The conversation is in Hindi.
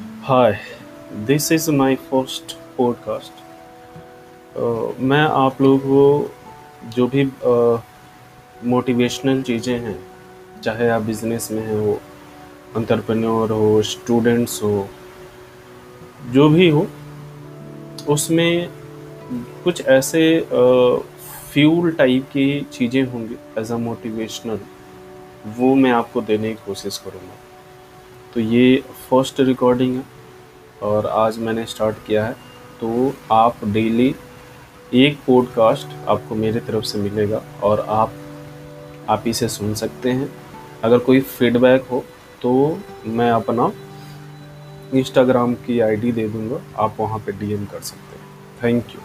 Hi this is my first podcast मैं आप लोगों को जो भी मोटिवेशनल uh, चीज़ें हैं चाहे आप बिज़नेस में हो अंतरप्रेन्योर हो स्टूडेंट्स हो जो भी हो उसमें कुछ ऐसे फ्यूल uh, टाइप की चीज़ें होंगी एज अ मोटिवेशनल वो मैं आपको देने की कोशिश करूँगा। तो ये फ़र्स्ट रिकॉर्डिंग है और आज मैंने स्टार्ट किया है। तो आप डेली एक पॉडकास्ट आपको मेरे तरफ़ से मिलेगा और आप आप इसे सुन सकते हैं। अगर कोई फीडबैक हो तो मैं अपना इंस्टाग्राम की आईडी दे दूँगा, आप वहाँ पे डीएम कर सकते हैं। Thank you